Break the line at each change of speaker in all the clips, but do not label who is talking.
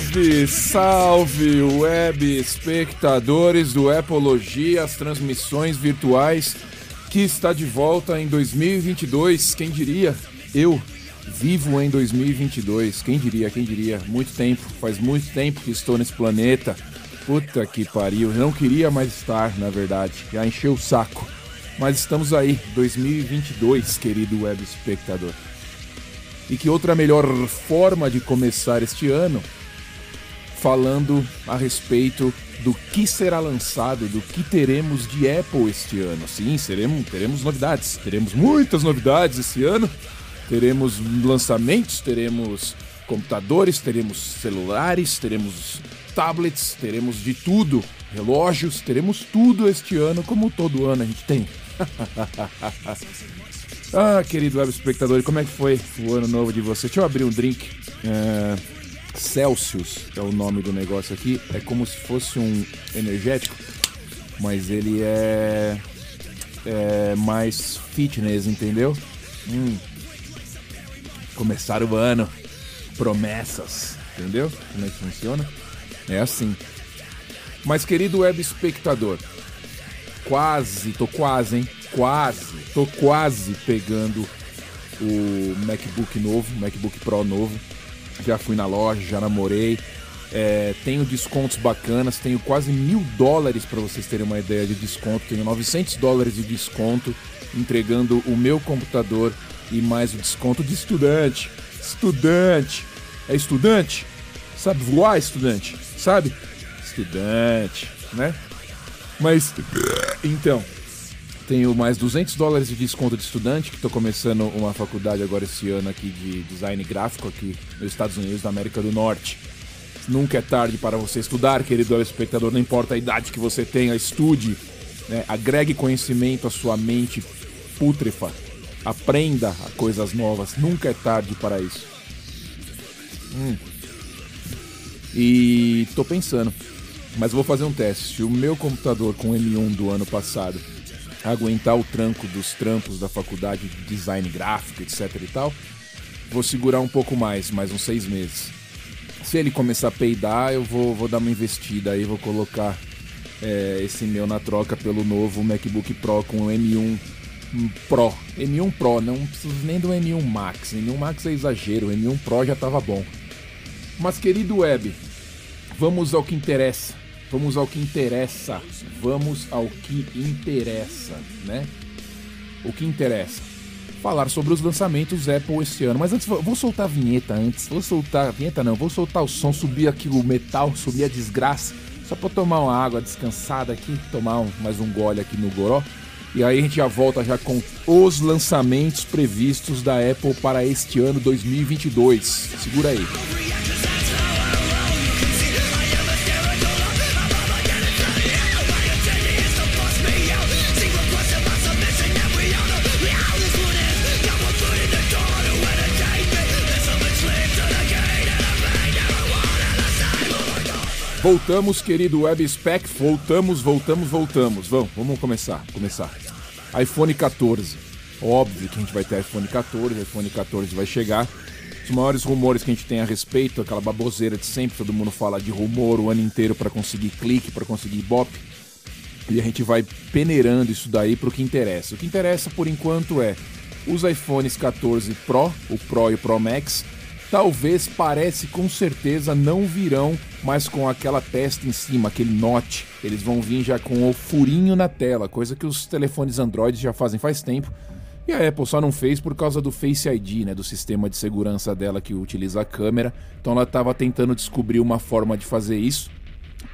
Salve, salve, web espectadores do Epologia, as transmissões virtuais que está de volta em 2022. Quem diria? Eu vivo em 2022. Quem diria? Quem diria? Muito tempo, faz muito tempo que estou nesse planeta. Puta que pariu, não queria mais estar, na verdade. Já encheu o saco. Mas estamos aí, 2022, querido web espectador. E que outra melhor forma de começar este ano falando a respeito do que será lançado, do que teremos de Apple este ano. Sim, seremos, teremos novidades, teremos muitas novidades esse ano. Teremos lançamentos, teremos computadores, teremos celulares, teremos tablets, teremos de tudo, relógios, teremos tudo este ano, como todo ano a gente tem. ah, querido web espectador, como é que foi o ano novo de você? Deixa eu abrir um drink. É... Celsius é o nome do negócio aqui. É como se fosse um energético, mas ele é, é mais fitness, entendeu? Hum. Começar o ano, promessas, entendeu? Como é que funciona? É assim. Mas querido web espectador, quase, tô quase, hein? Quase, tô quase pegando o MacBook novo, MacBook Pro novo. Já fui na loja, já namorei. É, tenho descontos bacanas, tenho quase mil dólares para vocês terem uma ideia de desconto. Tenho 900 dólares de desconto entregando o meu computador e mais o desconto de estudante. Estudante! É estudante? Sabe voar, estudante? Sabe? Estudante, né? Mas, então, tenho mais 200 dólares de desconto de estudante, que estou começando uma faculdade agora esse ano aqui de design gráfico aqui nos Estados Unidos da América do Norte. Nunca é tarde para você estudar, querido espectador, não importa a idade que você tenha, estude, né? agregue conhecimento à sua mente pútrefa, aprenda coisas novas, nunca é tarde para isso. Hum. E tô pensando, mas vou fazer um teste. O meu computador com M1 do ano passado aguentar o tranco dos trampos da faculdade de design gráfico, etc e tal, vou segurar um pouco mais, mais uns seis meses. Se ele começar a peidar, eu vou, vou dar uma investida aí, vou colocar é, esse meu na troca pelo novo MacBook Pro com o M1 Pro. M1 Pro, não preciso nem do M1 Max. M1 Max é exagero, o M1 Pro já tava bom. Mas querido web, vamos ao que interessa. Vamos ao que interessa. Vamos ao que interessa, né? O que interessa? Falar sobre os lançamentos Apple este ano. Mas antes, vou soltar a vinheta antes. Vou soltar a vinheta, não. Vou soltar o som, subir aqui o metal, subir a desgraça. Só pra tomar uma água descansada aqui, tomar um, mais um gole aqui no goró. E aí a gente já volta já com os lançamentos previstos da Apple para este ano 2022. Segura aí. Voltamos, querido WebSpec, voltamos, voltamos, voltamos. Vamos, vamos começar, começar. iPhone 14. Óbvio que a gente vai ter iPhone 14, iPhone 14 vai chegar. Os maiores rumores que a gente tem a respeito, aquela baboseira de sempre, todo mundo fala de rumor o ano inteiro para conseguir clique, para conseguir bop. E a gente vai peneirando isso daí pro que interessa. O que interessa por enquanto é os iPhones 14 Pro, o Pro e o Pro Max, talvez parece com certeza não virão mais com aquela testa em cima, aquele note. Eles vão vir já com o furinho na tela, coisa que os telefones Android já fazem faz tempo. E a Apple só não fez por causa do Face ID, né, do sistema de segurança dela que utiliza a câmera. Então ela estava tentando descobrir uma forma de fazer isso.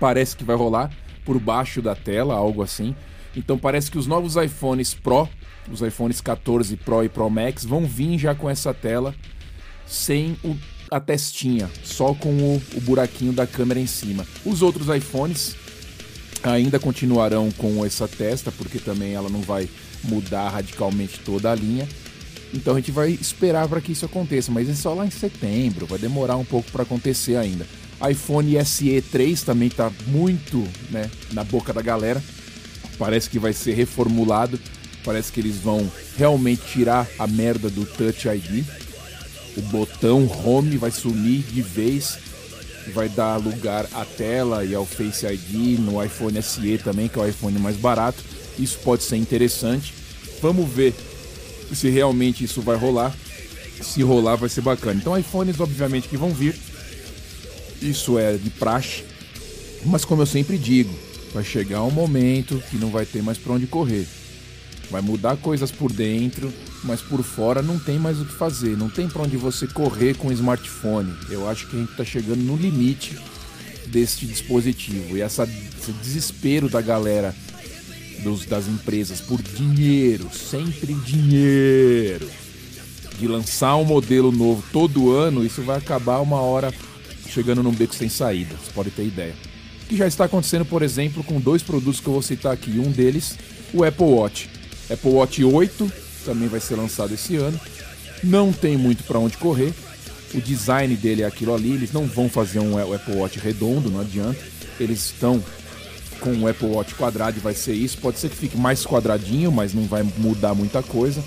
Parece que vai rolar por baixo da tela, algo assim. Então parece que os novos iPhones Pro, os iPhones 14 Pro e Pro Max vão vir já com essa tela sem o, a testinha, só com o, o buraquinho da câmera em cima. Os outros iPhones ainda continuarão com essa testa, porque também ela não vai mudar radicalmente toda a linha. Então a gente vai esperar para que isso aconteça, mas é só lá em setembro, vai demorar um pouco para acontecer ainda. iPhone SE 3 também está muito né, na boca da galera. Parece que vai ser reformulado. Parece que eles vão realmente tirar a merda do Touch ID o botão home vai sumir de vez vai dar lugar à tela e ao Face ID no iPhone SE também, que é o iPhone mais barato. Isso pode ser interessante. Vamos ver se realmente isso vai rolar. Se rolar, vai ser bacana. Então, iPhones, obviamente, que vão vir. Isso é de praxe. Mas, como eu sempre digo, vai chegar um momento que não vai ter mais para onde correr. Vai mudar coisas por dentro, mas por fora não tem mais o que fazer, não tem para onde você correr com o smartphone. Eu acho que a gente está chegando no limite deste dispositivo e essa, esse desespero da galera dos, das empresas por dinheiro, sempre dinheiro, de lançar um modelo novo todo ano, isso vai acabar uma hora chegando num beco sem saída, você pode ter ideia. Que já está acontecendo, por exemplo, com dois produtos que eu vou citar aqui. Um deles, o Apple Watch. Apple Watch 8 também vai ser lançado esse ano. Não tem muito para onde correr. O design dele é aquilo ali. Eles não vão fazer um Apple Watch redondo, não adianta. Eles estão com o Apple Watch quadrado e vai ser isso. Pode ser que fique mais quadradinho, mas não vai mudar muita coisa.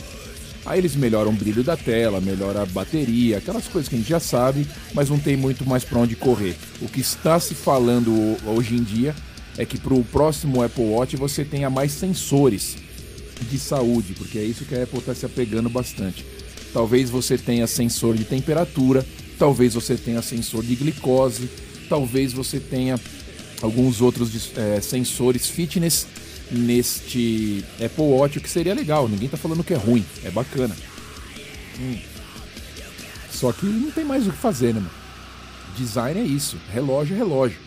Aí eles melhoram o brilho da tela, melhora a bateria, aquelas coisas que a gente já sabe, mas não tem muito mais para onde correr. O que está se falando hoje em dia é que para o próximo Apple Watch você tenha mais sensores de saúde, porque é isso que a Apple está se apegando bastante. Talvez você tenha sensor de temperatura, talvez você tenha sensor de glicose, talvez você tenha alguns outros é, sensores fitness neste Apple Watch, o que seria legal. Ninguém está falando que é ruim, é bacana. Hum. Só que não tem mais o que fazer, né, mano? Design é isso, relógio é relógio.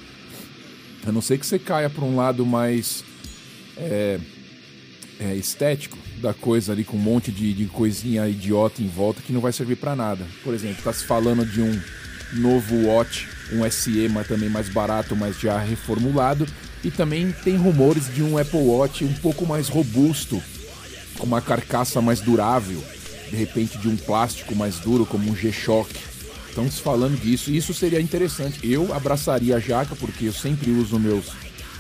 A não ser que você caia para um lado mais é, é, estético da coisa ali com um monte de, de coisinha idiota em volta que não vai servir para nada. Por exemplo, está se falando de um novo Watch, um SE, mas também mais barato, mas já reformulado. E também tem rumores de um Apple Watch um pouco mais robusto, com uma carcaça mais durável, de repente de um plástico mais duro, como um G-Shock. Estão se falando disso, e isso seria interessante. Eu abraçaria a jaca, porque eu sempre uso meus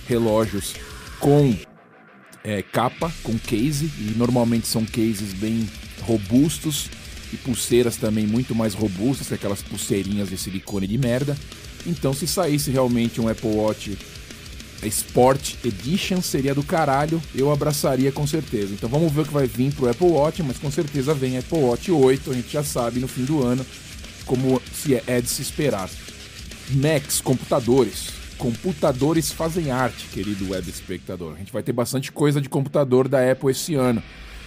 relógios com é, capa, com case, e normalmente são cases bem robustos e pulseiras também muito mais robustas que aquelas pulseirinhas de silicone de merda. Então, se saísse realmente um Apple Watch Sport Edition, seria do caralho, eu abraçaria com certeza. Então, vamos ver o que vai vir pro Apple Watch, mas com certeza vem Apple Watch 8, a gente já sabe no fim do ano, como se é, de se esperar. Macs, computadores computadores fazem arte, querido web espectador. A gente vai ter bastante coisa de computador da Apple esse ano.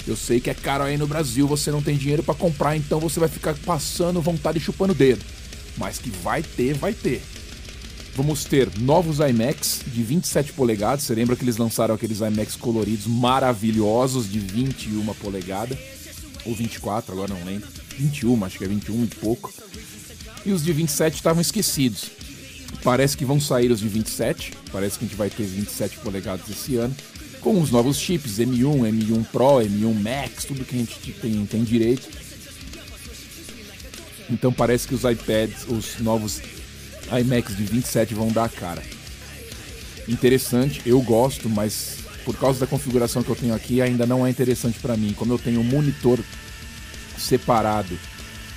Eu sei que é caro aí no Brasil, você não tem dinheiro para comprar, então você vai ficar passando vontade e chupando o dedo. Mas que vai ter, vai ter. Vamos ter novos iMacs de 27 polegadas. Você lembra que eles lançaram aqueles iMacs coloridos maravilhosos de 21 polegadas? Ou 24, agora não lembro. 21, acho que é 21 e pouco. E os de 27 estavam esquecidos. Parece que vão sair os de 27, parece que a gente vai ter 27 polegadas esse ano, com os novos chips M1, M1 Pro, M1 Max, tudo que a gente tem, tem direito. Então parece que os iPads, os novos iMacs de 27 vão dar a cara. Interessante, eu gosto, mas por causa da configuração que eu tenho aqui ainda não é interessante para mim. Como eu tenho um monitor separado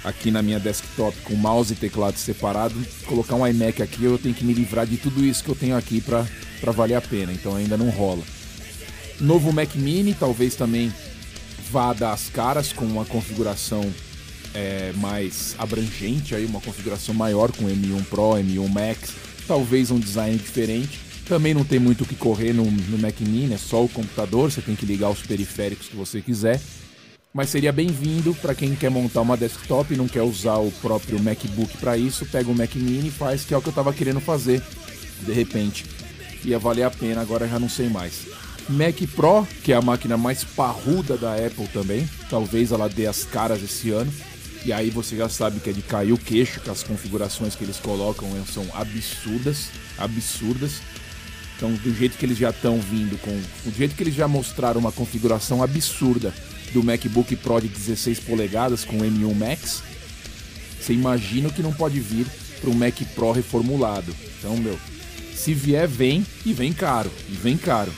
aqui na minha desktop com mouse e teclado separado, colocar um iMac aqui, eu tenho que me livrar de tudo isso que eu tenho aqui para valer a pena, então ainda não rola. Novo Mac Mini, talvez também vá dar as caras com uma configuração é, mais abrangente, aí, uma configuração maior com M1 Pro, M1 Max, talvez um design diferente. Também não tem muito o que correr no, no Mac Mini, é só o computador, você tem que ligar os periféricos que você quiser mas seria bem-vindo para quem quer montar uma desktop e não quer usar o próprio MacBook para isso, pega o Mac Mini e faz, que é o que eu estava querendo fazer, de repente. Ia valer a pena, agora já não sei mais. Mac Pro, que é a máquina mais parruda da Apple também, talvez ela dê as caras esse ano. E aí você já sabe que é de cair o queixo, que as configurações que eles colocam são absurdas, absurdas. Então, do jeito que eles já estão vindo com, do jeito que eles já mostraram uma configuração absurda do MacBook Pro de 16 polegadas com M1 Max, você imagina que não pode vir para um Mac Pro reformulado. Então, meu, se vier, vem e vem caro, e vem caro.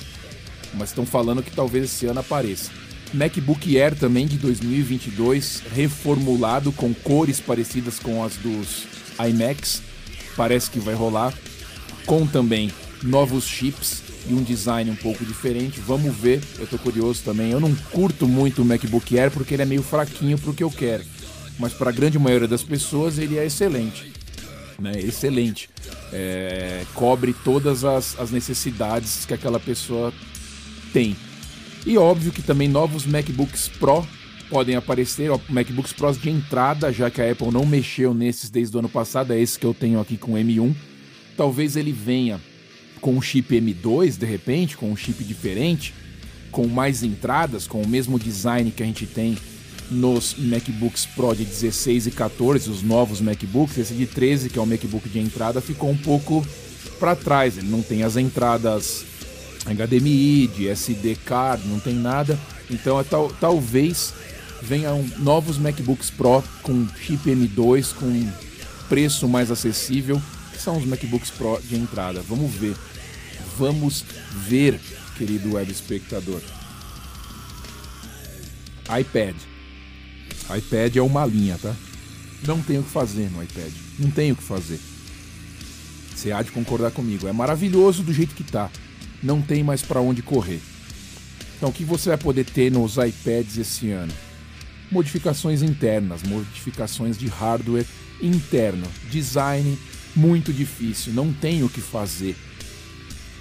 Mas estão falando que talvez esse ano apareça. MacBook Air também de 2022, reformulado com cores parecidas com as dos iMacs. parece que vai rolar, com também novos chips e um design um pouco diferente. Vamos ver, eu tô curioso também. Eu não curto muito o MacBook Air porque ele é meio fraquinho pro que eu quero, mas para a grande maioria das pessoas ele é excelente. Né, excelente. É, cobre todas as, as necessidades que aquela pessoa tem. E óbvio que também novos MacBooks Pro podem aparecer, ó, MacBooks Pros de entrada, já que a Apple não mexeu nesses desde o ano passado, é esse que eu tenho aqui com M1. Talvez ele venha com um chip M2, de repente, com um chip diferente, com mais entradas, com o mesmo design que a gente tem nos MacBooks Pro de 16 e 14, os novos MacBooks, esse de 13, que é o MacBook de entrada, ficou um pouco para trás. Ele não tem as entradas HDMI, de SD card, não tem nada. Então é tal, talvez venham novos MacBooks Pro com chip M2, com preço mais acessível, são os MacBooks Pro de entrada. Vamos ver. Vamos ver, querido web espectador. iPad iPad é uma linha, tá? Não tem o que fazer no iPad. Não tem o que fazer. Você há de concordar comigo. É maravilhoso do jeito que tá. Não tem mais para onde correr. Então, o que você vai poder ter nos iPads esse ano? Modificações internas, modificações de hardware interno, design muito difícil, não tem o que fazer.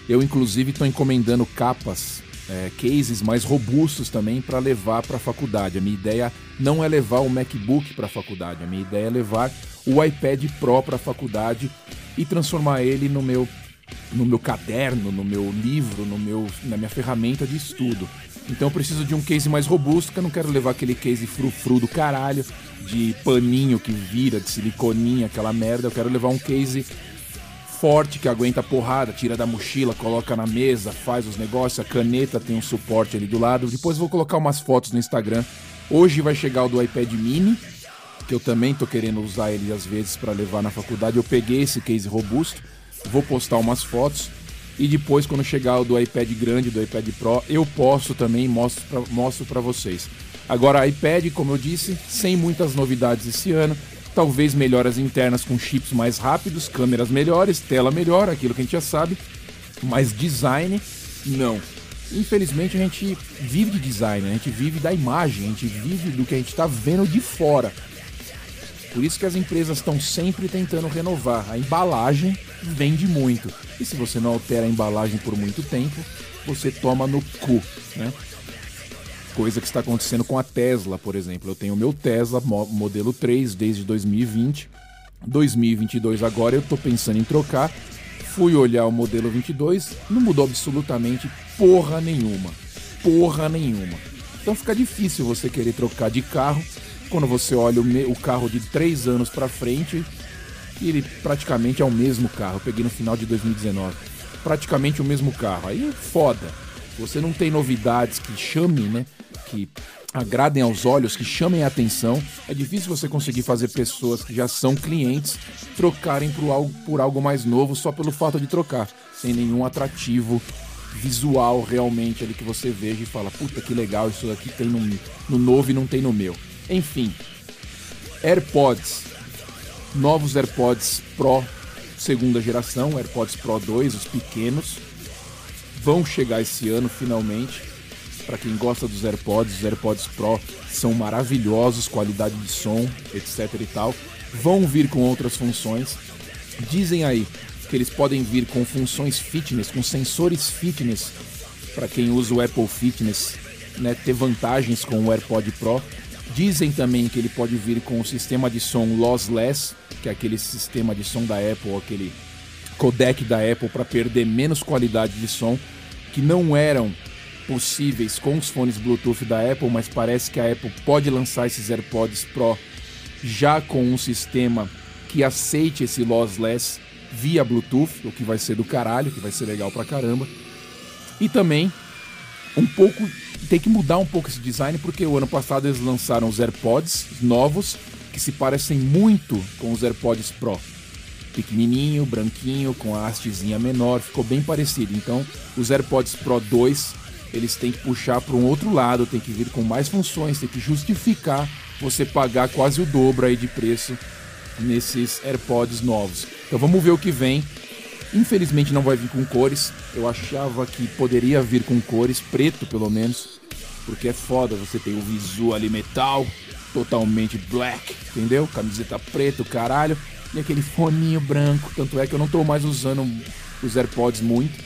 Eu, inclusive, estou encomendando capas é, cases mais robustos também para levar para a faculdade. A minha ideia não é levar o MacBook para a faculdade, a minha ideia é levar o iPad Pro para a faculdade e transformar ele no meu no meu caderno, no meu livro, no meu na minha ferramenta de estudo. Então eu preciso de um case mais robusto, que eu não quero levar aquele case frufru do caralho, de paninho que vira, de siliconinha, aquela merda. Eu quero levar um case forte que aguenta a porrada, tira da mochila, coloca na mesa, faz os negócios, a caneta tem um suporte ali do lado. Depois vou colocar umas fotos no Instagram. Hoje vai chegar o do iPad mini, que eu também tô querendo usar ele às vezes para levar na faculdade. Eu peguei esse case robusto, vou postar umas fotos e depois quando chegar o do iPad grande, do iPad Pro, eu posto também, mostro mostro para vocês. Agora iPad, como eu disse, sem muitas novidades esse ano talvez melhoras internas com chips mais rápidos, câmeras melhores, tela melhor, aquilo que a gente já sabe, mas design, não. Infelizmente a gente vive de design, a gente vive da imagem, a gente vive do que a gente está vendo de fora. Por isso que as empresas estão sempre tentando renovar. A embalagem vende muito. E se você não altera a embalagem por muito tempo, você toma no cu, né? coisa que está acontecendo com a Tesla, por exemplo. Eu tenho o meu Tesla modelo 3 desde 2020. 2022 agora eu estou pensando em trocar. Fui olhar o modelo 22, não mudou absolutamente porra nenhuma. Porra nenhuma. Então fica difícil você querer trocar de carro quando você olha o, o carro de 3 anos para frente ele praticamente é o mesmo carro. Eu peguei no final de 2019. Praticamente o mesmo carro. Aí é foda. Você não tem novidades que chamem, né? que agradem aos olhos, que chamem a atenção, é difícil você conseguir fazer pessoas que já são clientes trocarem por algo, por algo mais novo só pelo fato de trocar, sem nenhum atrativo visual realmente ali que você veja e fala, puta que legal, isso aqui tem no, no novo e não tem no meu. Enfim, AirPods, novos AirPods Pro segunda geração, AirPods Pro 2, os pequenos, vão chegar esse ano finalmente para quem gosta dos AirPods, os AirPods Pro são maravilhosos, qualidade de som, etc e tal. Vão vir com outras funções. Dizem aí que eles podem vir com funções fitness, com sensores fitness, para quem usa o Apple Fitness, né, ter vantagens com o AirPod Pro. Dizem também que ele pode vir com o sistema de som lossless, que é aquele sistema de som da Apple, aquele codec da Apple para perder menos qualidade de som, que não eram possíveis com os fones Bluetooth da Apple, mas parece que a Apple pode lançar esses AirPods Pro já com um sistema que aceite esse lossless via Bluetooth, o que vai ser do caralho, que vai ser legal pra caramba. E também um pouco tem que mudar um pouco esse design porque o ano passado eles lançaram os AirPods novos que se parecem muito com os AirPods Pro. Pequenininho, branquinho, com a hastezinha menor, ficou bem parecido. Então, os AirPods Pro 2 eles têm que puxar para um outro lado, tem que vir com mais funções, tem que justificar você pagar quase o dobro aí de preço nesses AirPods novos. Então vamos ver o que vem. Infelizmente não vai vir com cores. Eu achava que poderia vir com cores, preto pelo menos, porque é foda. Você tem o visual ali metal, totalmente black, entendeu? Camiseta preta, caralho, e aquele foninho branco. Tanto é que eu não tô mais usando os AirPods muito.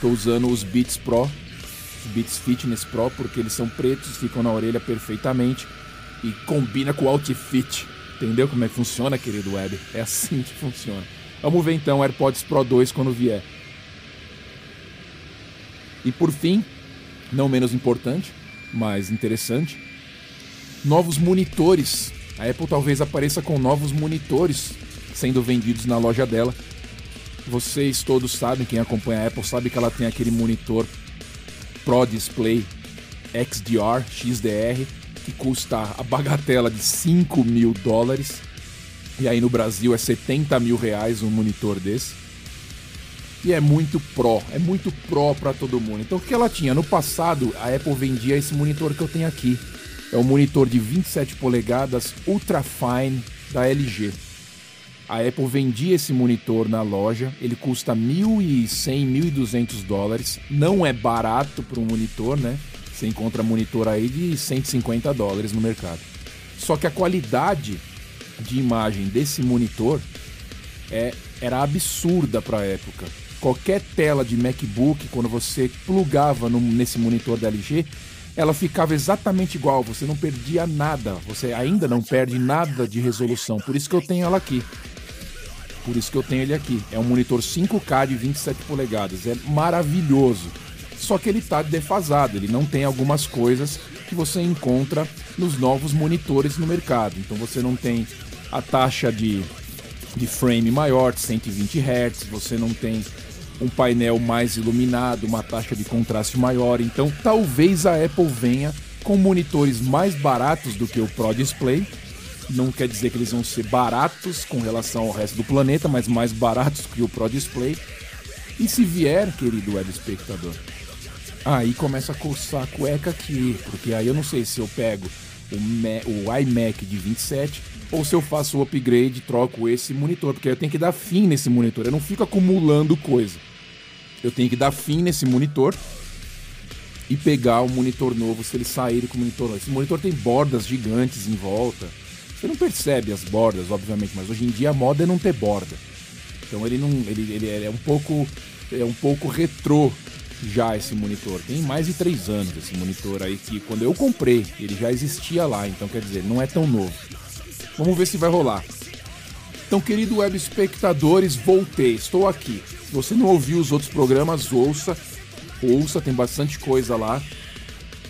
Tô usando os Beats Pro, os Beats Fitness Pro, porque eles são pretos, ficam na orelha perfeitamente e combina com o outfit. Entendeu como é que funciona, querido web? É assim que funciona. Vamos ver então AirPods Pro 2 quando vier. E por fim, não menos importante, mas interessante, novos monitores. A Apple talvez apareça com novos monitores sendo vendidos na loja dela. Vocês todos sabem, quem acompanha a Apple sabe que ela tem aquele monitor Pro Display XDR, XDR, que custa a bagatela de 5 mil dólares. E aí no Brasil é 70 mil reais um monitor desse. E é muito pro, é muito pro para todo mundo. Então o que ela tinha? No passado a Apple vendia esse monitor que eu tenho aqui. É um monitor de 27 polegadas Ultra Fine da LG. A Apple vendia esse monitor na loja, ele custa 1.100, 1.200 dólares. Não é barato para um monitor, né? Você encontra monitor aí de 150 dólares no mercado. Só que a qualidade de imagem desse monitor é, era absurda para a época. Qualquer tela de MacBook, quando você plugava no, nesse monitor da LG, ela ficava exatamente igual, você não perdia nada, você ainda não perde nada de resolução, por isso que eu tenho ela aqui. Por isso que eu tenho ele aqui. É um monitor 5K de 27 polegadas, é maravilhoso só que ele está defasado, ele não tem algumas coisas que você encontra nos novos monitores no mercado. Então você não tem a taxa de, de frame maior, de 120 Hz, você não tem um painel mais iluminado, uma taxa de contraste maior. Então talvez a Apple venha com monitores mais baratos do que o Pro Display. Não quer dizer que eles vão ser baratos com relação ao resto do planeta, mas mais baratos que o Pro Display. E se vier, querido web espectador, Aí começa a coçar a cueca aqui, porque aí eu não sei se eu pego o, o iMac de 27 ou se eu faço o upgrade troco esse monitor, porque eu tenho que dar fim nesse monitor, eu não fico acumulando coisa. Eu tenho que dar fim nesse monitor e pegar o monitor novo se ele sair com o monitor novo. Esse monitor tem bordas gigantes em volta. Você não percebe as bordas, obviamente, mas hoje em dia a moda é não ter borda. Então ele não, ele, ele é um pouco é um pouco retrô já esse monitor. Tem mais de três anos esse monitor aí que quando eu comprei ele já existia lá, então quer dizer, não é tão novo. Vamos ver se vai rolar. Então, querido web espectadores, voltei, estou aqui. Se você não ouviu os outros programas, ouça, ouça, tem bastante coisa lá.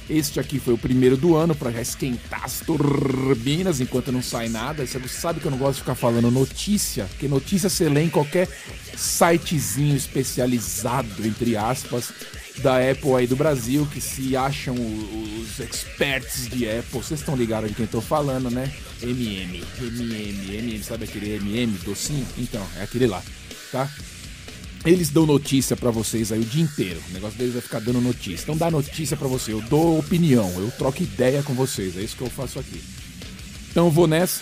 Este aqui foi o primeiro do ano para já esquentar as turbinas enquanto não sai nada. Você sabe que eu não gosto de ficar falando notícia, porque notícia você lê em qualquer sitezinho especializado, entre aspas, da Apple aí do Brasil, que se acham os experts de Apple. Vocês estão ligados de quem eu tô falando, né? MM, MM, MM, sabe aquele MM docinho? Então, é aquele lá, tá? Eles dão notícia para vocês aí o dia inteiro. O negócio deles vai ficar dando notícia. Então dá notícia para você. Eu dou opinião, eu troco ideia com vocês. É isso que eu faço aqui. Então eu vou nessa.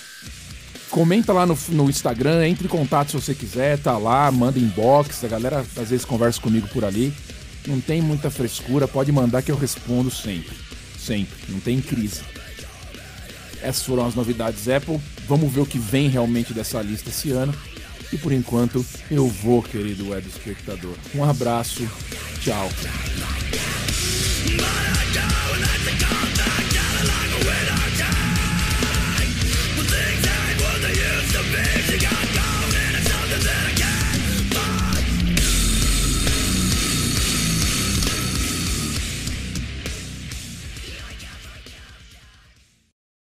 Comenta lá no, no Instagram, entre em contato se você quiser, tá lá, manda inbox. A galera às vezes conversa comigo por ali. Não tem muita frescura, pode mandar que eu respondo sempre. Sempre, não tem crise. Essas foram as novidades Apple. Vamos ver o que vem realmente dessa lista esse ano. E por enquanto, eu vou, querido web espectador. Um abraço, tchau. Things got